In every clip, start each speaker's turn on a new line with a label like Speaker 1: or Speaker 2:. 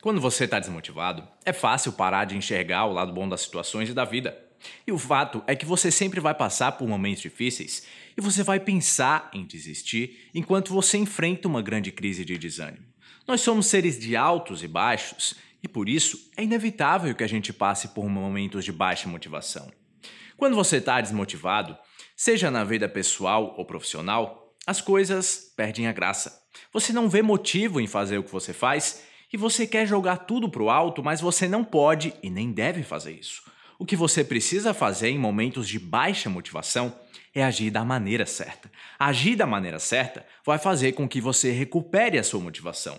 Speaker 1: Quando você está desmotivado, é fácil parar de enxergar o lado bom das situações e da vida. E o fato é que você sempre vai passar por momentos difíceis e você vai pensar em desistir enquanto você enfrenta uma grande crise de desânimo. Nós somos seres de altos e baixos e por isso é inevitável que a gente passe por momentos de baixa motivação. Quando você está desmotivado, seja na vida pessoal ou profissional, as coisas perdem a graça. Você não vê motivo em fazer o que você faz e você quer jogar tudo para o alto, mas você não pode e nem deve fazer isso. O que você precisa fazer em momentos de baixa motivação é agir da maneira certa. Agir da maneira certa vai fazer com que você recupere a sua motivação.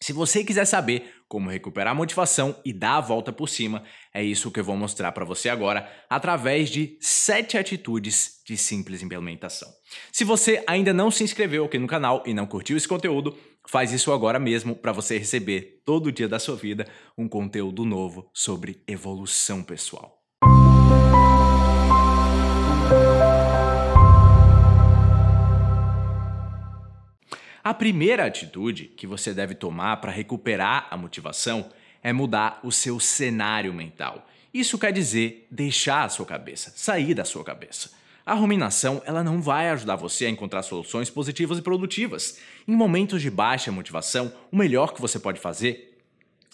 Speaker 1: Se você quiser saber como recuperar a motivação e dar a volta por cima, é isso que eu vou mostrar para você agora através de sete atitudes de simples implementação. Se você ainda não se inscreveu aqui no canal e não curtiu esse conteúdo, faz isso agora mesmo para você receber todo dia da sua vida um conteúdo novo sobre evolução pessoal. A primeira atitude que você deve tomar para recuperar a motivação é mudar o seu cenário mental. Isso quer dizer deixar a sua cabeça, sair da sua cabeça. A ruminação ela não vai ajudar você a encontrar soluções positivas e produtivas. Em momentos de baixa motivação, o melhor que você pode fazer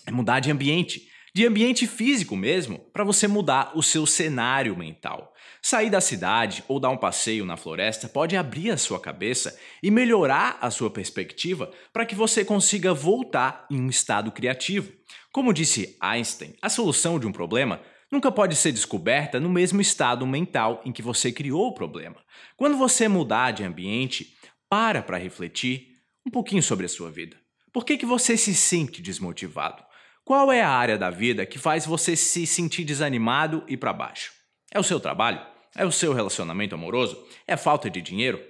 Speaker 1: é mudar de ambiente, de ambiente físico mesmo, para você mudar o seu cenário mental. Sair da cidade ou dar um passeio na floresta pode abrir a sua cabeça e melhorar a sua perspectiva para que você consiga voltar em um estado criativo. Como disse Einstein, a solução de um problema nunca pode ser descoberta no mesmo estado mental em que você criou o problema. Quando você mudar de ambiente, para para refletir um pouquinho sobre a sua vida. Por que, que você se sente desmotivado? Qual é a área da vida que faz você se sentir desanimado e para baixo? É o seu trabalho? É o seu relacionamento amoroso? É falta de dinheiro?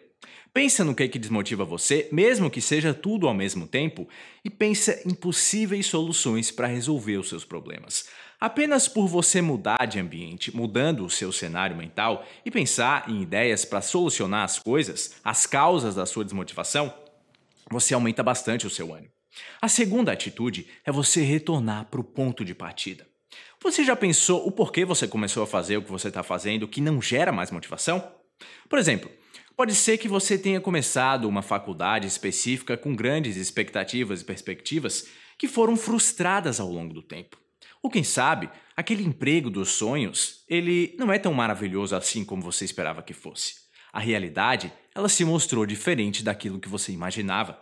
Speaker 1: Pensa no que, é que desmotiva você, mesmo que seja tudo ao mesmo tempo, e pensa em possíveis soluções para resolver os seus problemas. Apenas por você mudar de ambiente, mudando o seu cenário mental e pensar em ideias para solucionar as coisas, as causas da sua desmotivação, você aumenta bastante o seu ânimo. A segunda atitude é você retornar para o ponto de partida. Você já pensou o porquê você começou a fazer o que você está fazendo que não gera mais motivação? Por exemplo, pode ser que você tenha começado uma faculdade específica com grandes expectativas e perspectivas que foram frustradas ao longo do tempo. Ou quem sabe, aquele emprego dos sonhos, ele não é tão maravilhoso assim como você esperava que fosse. A realidade, ela se mostrou diferente daquilo que você imaginava.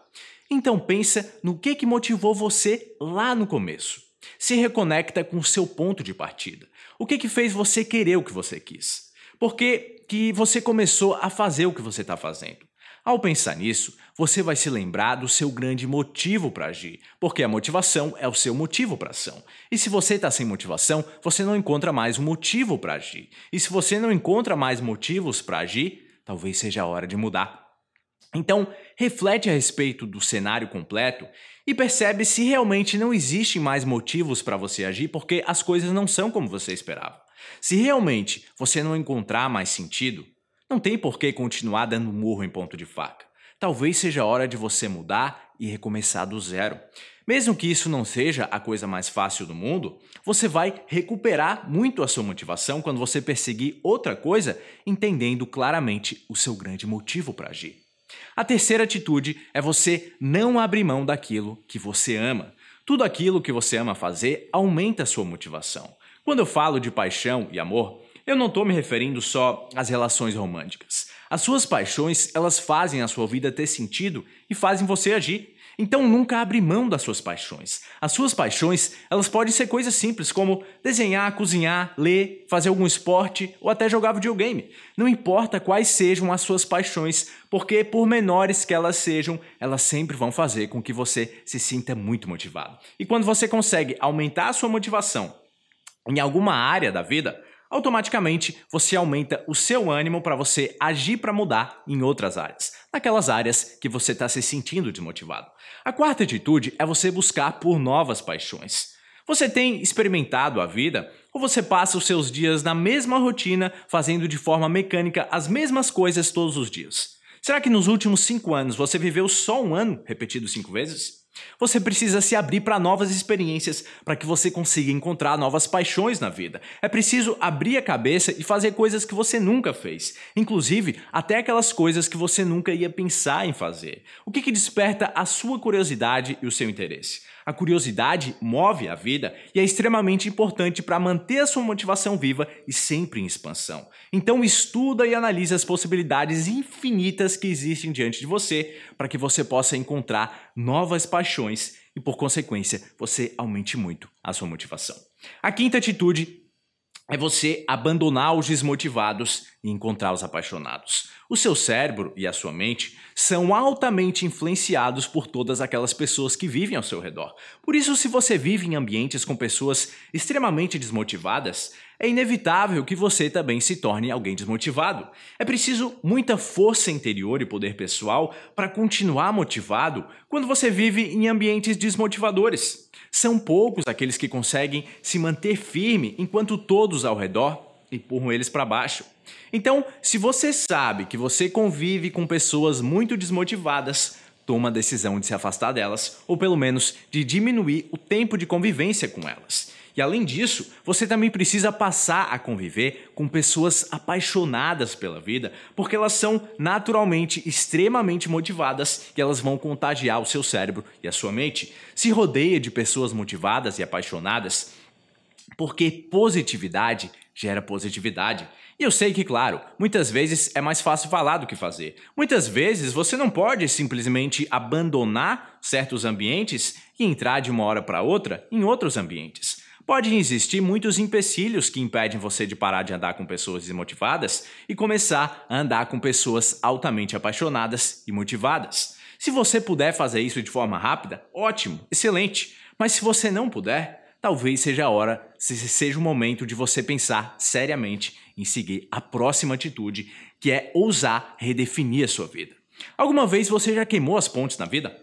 Speaker 1: Então pensa no que que motivou você lá no começo. Se reconecta com o seu ponto de partida. O que, que fez você querer o que você quis? Por que, que você começou a fazer o que você está fazendo? Ao pensar nisso, você vai se lembrar do seu grande motivo para agir, porque a motivação é o seu motivo para ação. E se você está sem motivação, você não encontra mais um motivo para agir. E se você não encontra mais motivos para agir, talvez seja a hora de mudar. Então, reflete a respeito do cenário completo e percebe se realmente não existem mais motivos para você agir porque as coisas não são como você esperava. Se realmente você não encontrar mais sentido, não tem por que continuar dando murro em ponto de faca. Talvez seja hora de você mudar e recomeçar do zero. Mesmo que isso não seja a coisa mais fácil do mundo, você vai recuperar muito a sua motivação quando você perseguir outra coisa, entendendo claramente o seu grande motivo para agir. A terceira atitude é você não abrir mão daquilo que você ama. Tudo aquilo que você ama fazer aumenta a sua motivação. Quando eu falo de paixão e amor, eu não estou me referindo só às relações românticas. As suas paixões, elas fazem a sua vida ter sentido e fazem você agir. Então nunca abre mão das suas paixões. As suas paixões, elas podem ser coisas simples como desenhar, cozinhar, ler, fazer algum esporte ou até jogar videogame. Não importa quais sejam as suas paixões, porque por menores que elas sejam, elas sempre vão fazer com que você se sinta muito motivado. E quando você consegue aumentar a sua motivação em alguma área da vida, automaticamente você aumenta o seu ânimo para você agir para mudar em outras áreas, naquelas áreas que você está se sentindo desmotivado. A quarta atitude é você buscar por novas paixões. Você tem experimentado a vida ou você passa os seus dias na mesma rotina, fazendo de forma mecânica as mesmas coisas todos os dias? Será que nos últimos cinco anos você viveu só um ano repetido cinco vezes? Você precisa se abrir para novas experiências para que você consiga encontrar novas paixões na vida. É preciso abrir a cabeça e fazer coisas que você nunca fez, inclusive até aquelas coisas que você nunca ia pensar em fazer. O que, que desperta a sua curiosidade e o seu interesse? A curiosidade move a vida e é extremamente importante para manter a sua motivação viva e sempre em expansão. Então estuda e analisa as possibilidades infinitas que existem diante de você para que você possa encontrar novas paixões e por consequência você aumente muito a sua motivação. A quinta atitude é você abandonar os desmotivados e encontrar os apaixonados. O seu cérebro e a sua mente são altamente influenciados por todas aquelas pessoas que vivem ao seu redor. Por isso, se você vive em ambientes com pessoas extremamente desmotivadas, é inevitável que você também se torne alguém desmotivado. É preciso muita força interior e poder pessoal para continuar motivado quando você vive em ambientes desmotivadores. São poucos aqueles que conseguem se manter firme enquanto todos ao redor empurram eles para baixo. Então, se você sabe que você convive com pessoas muito desmotivadas, toma a decisão de se afastar delas, ou pelo menos de diminuir o tempo de convivência com elas. E além disso, você também precisa passar a conviver com pessoas apaixonadas pela vida, porque elas são naturalmente extremamente motivadas e elas vão contagiar o seu cérebro e a sua mente. Se rodeia de pessoas motivadas e apaixonadas, porque positividade gera positividade. E eu sei que, claro, muitas vezes é mais fácil falar do que fazer. Muitas vezes você não pode simplesmente abandonar certos ambientes e entrar de uma hora para outra em outros ambientes. Podem existir muitos empecilhos que impedem você de parar de andar com pessoas desmotivadas e começar a andar com pessoas altamente apaixonadas e motivadas. Se você puder fazer isso de forma rápida, ótimo, excelente. Mas se você não puder, talvez seja a hora, se seja o momento de você pensar seriamente em seguir a próxima atitude, que é ousar redefinir a sua vida. Alguma vez você já queimou as pontes na vida?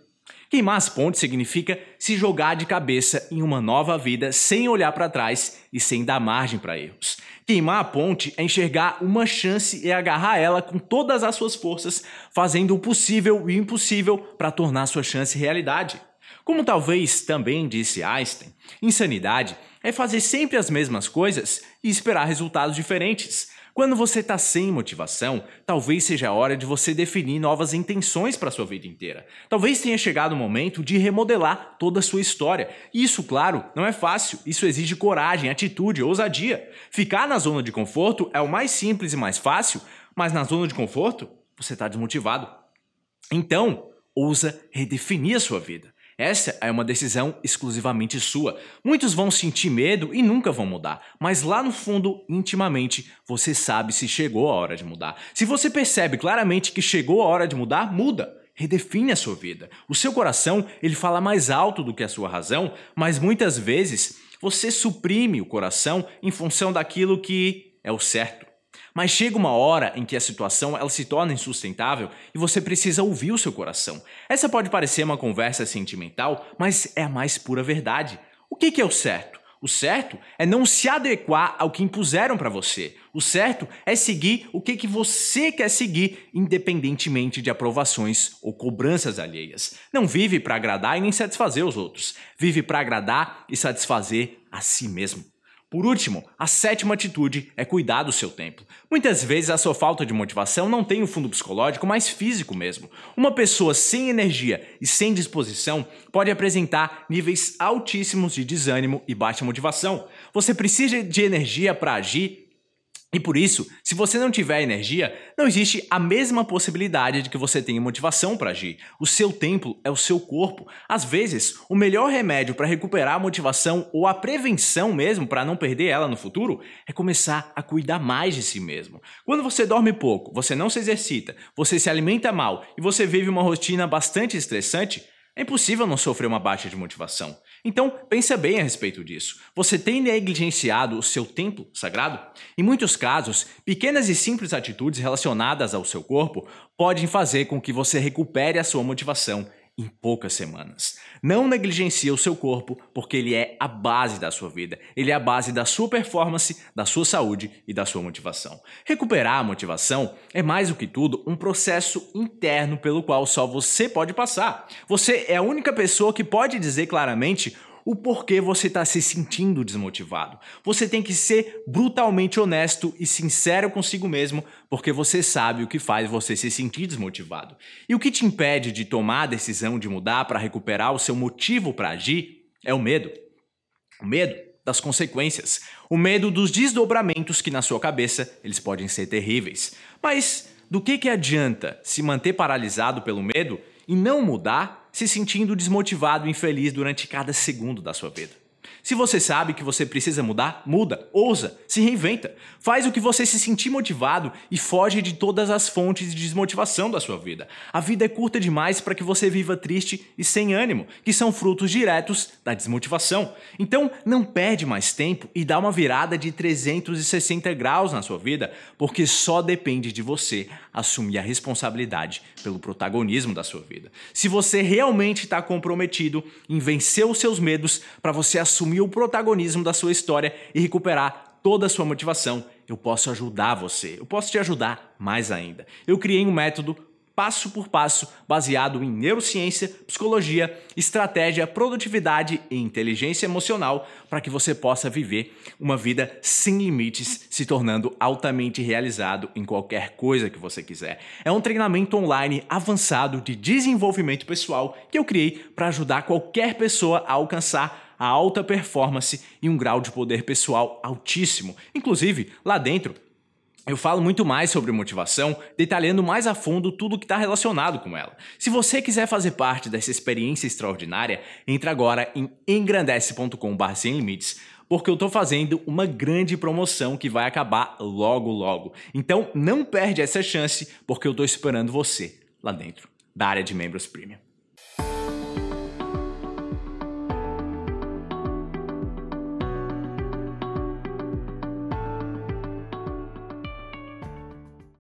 Speaker 1: Queimar as pontes significa se jogar de cabeça em uma nova vida sem olhar para trás e sem dar margem para erros. Queimar a ponte é enxergar uma chance e agarrar ela com todas as suas forças, fazendo o possível e o impossível para tornar sua chance realidade. Como talvez também disse Einstein, insanidade é fazer sempre as mesmas coisas e esperar resultados diferentes. Quando você está sem motivação, talvez seja a hora de você definir novas intenções para sua vida inteira. Talvez tenha chegado o momento de remodelar toda a sua história. Isso, claro, não é fácil. Isso exige coragem, atitude, ousadia. Ficar na zona de conforto é o mais simples e mais fácil, mas na zona de conforto você está desmotivado. Então, ousa redefinir a sua vida. Essa é uma decisão exclusivamente sua. Muitos vão sentir medo e nunca vão mudar, mas lá no fundo, intimamente, você sabe se chegou a hora de mudar. Se você percebe claramente que chegou a hora de mudar, muda. Redefine a sua vida. O seu coração, ele fala mais alto do que a sua razão, mas muitas vezes você suprime o coração em função daquilo que é o certo. Mas chega uma hora em que a situação ela se torna insustentável e você precisa ouvir o seu coração. Essa pode parecer uma conversa sentimental, mas é a mais pura verdade. O que é o certo? O certo é não se adequar ao que impuseram para você. O certo é seguir o que, que você quer seguir, independentemente de aprovações ou cobranças alheias. Não vive para agradar e nem satisfazer os outros. Vive para agradar e satisfazer a si mesmo. Por último, a sétima atitude é cuidar do seu tempo. Muitas vezes a sua falta de motivação não tem um fundo psicológico, mas físico mesmo. Uma pessoa sem energia e sem disposição pode apresentar níveis altíssimos de desânimo e baixa motivação. Você precisa de energia para agir e por isso, se você não tiver energia, não existe a mesma possibilidade de que você tenha motivação para agir. O seu templo é o seu corpo. Às vezes, o melhor remédio para recuperar a motivação ou a prevenção mesmo para não perder ela no futuro é começar a cuidar mais de si mesmo. Quando você dorme pouco, você não se exercita, você se alimenta mal e você vive uma rotina bastante estressante, é impossível não sofrer uma baixa de motivação. Então, pensa bem a respeito disso. Você tem negligenciado o seu templo sagrado? Em muitos casos, pequenas e simples atitudes relacionadas ao seu corpo podem fazer com que você recupere a sua motivação em poucas semanas. Não negligencie o seu corpo, porque ele é a base da sua vida. Ele é a base da sua performance, da sua saúde e da sua motivação. Recuperar a motivação é mais do que tudo um processo interno pelo qual só você pode passar. Você é a única pessoa que pode dizer claramente o porquê você está se sentindo desmotivado. Você tem que ser brutalmente honesto e sincero consigo mesmo, porque você sabe o que faz você se sentir desmotivado. E o que te impede de tomar a decisão de mudar para recuperar o seu motivo para agir é o medo. O medo das consequências, o medo dos desdobramentos que na sua cabeça eles podem ser terríveis. Mas do que que adianta se manter paralisado pelo medo e não mudar se sentindo desmotivado e infeliz durante cada segundo da sua vida. Se você sabe que você precisa mudar, muda, ousa, se reinventa. Faz o que você se sentir motivado e foge de todas as fontes de desmotivação da sua vida. A vida é curta demais para que você viva triste e sem ânimo, que são frutos diretos da desmotivação. Então, não perde mais tempo e dá uma virada de 360 graus na sua vida, porque só depende de você assumir a responsabilidade pelo protagonismo da sua vida. Se você realmente está comprometido em vencer os seus medos para você assumir o protagonismo da sua história e recuperar toda a sua motivação, eu posso ajudar você. Eu posso te ajudar mais ainda. Eu criei um método passo por passo, baseado em neurociência, psicologia, estratégia, produtividade e inteligência emocional, para que você possa viver uma vida sem limites, se tornando altamente realizado em qualquer coisa que você quiser. É um treinamento online avançado de desenvolvimento pessoal que eu criei para ajudar qualquer pessoa a alcançar a alta performance e um grau de poder pessoal altíssimo. Inclusive, lá dentro, eu falo muito mais sobre motivação, detalhando mais a fundo tudo que está relacionado com ela. Se você quiser fazer parte dessa experiência extraordinária, entre agora em engrandece.com.br sem limites, porque eu estou fazendo uma grande promoção que vai acabar logo logo. Então não perde essa chance, porque eu estou esperando você lá dentro da área de membros premium.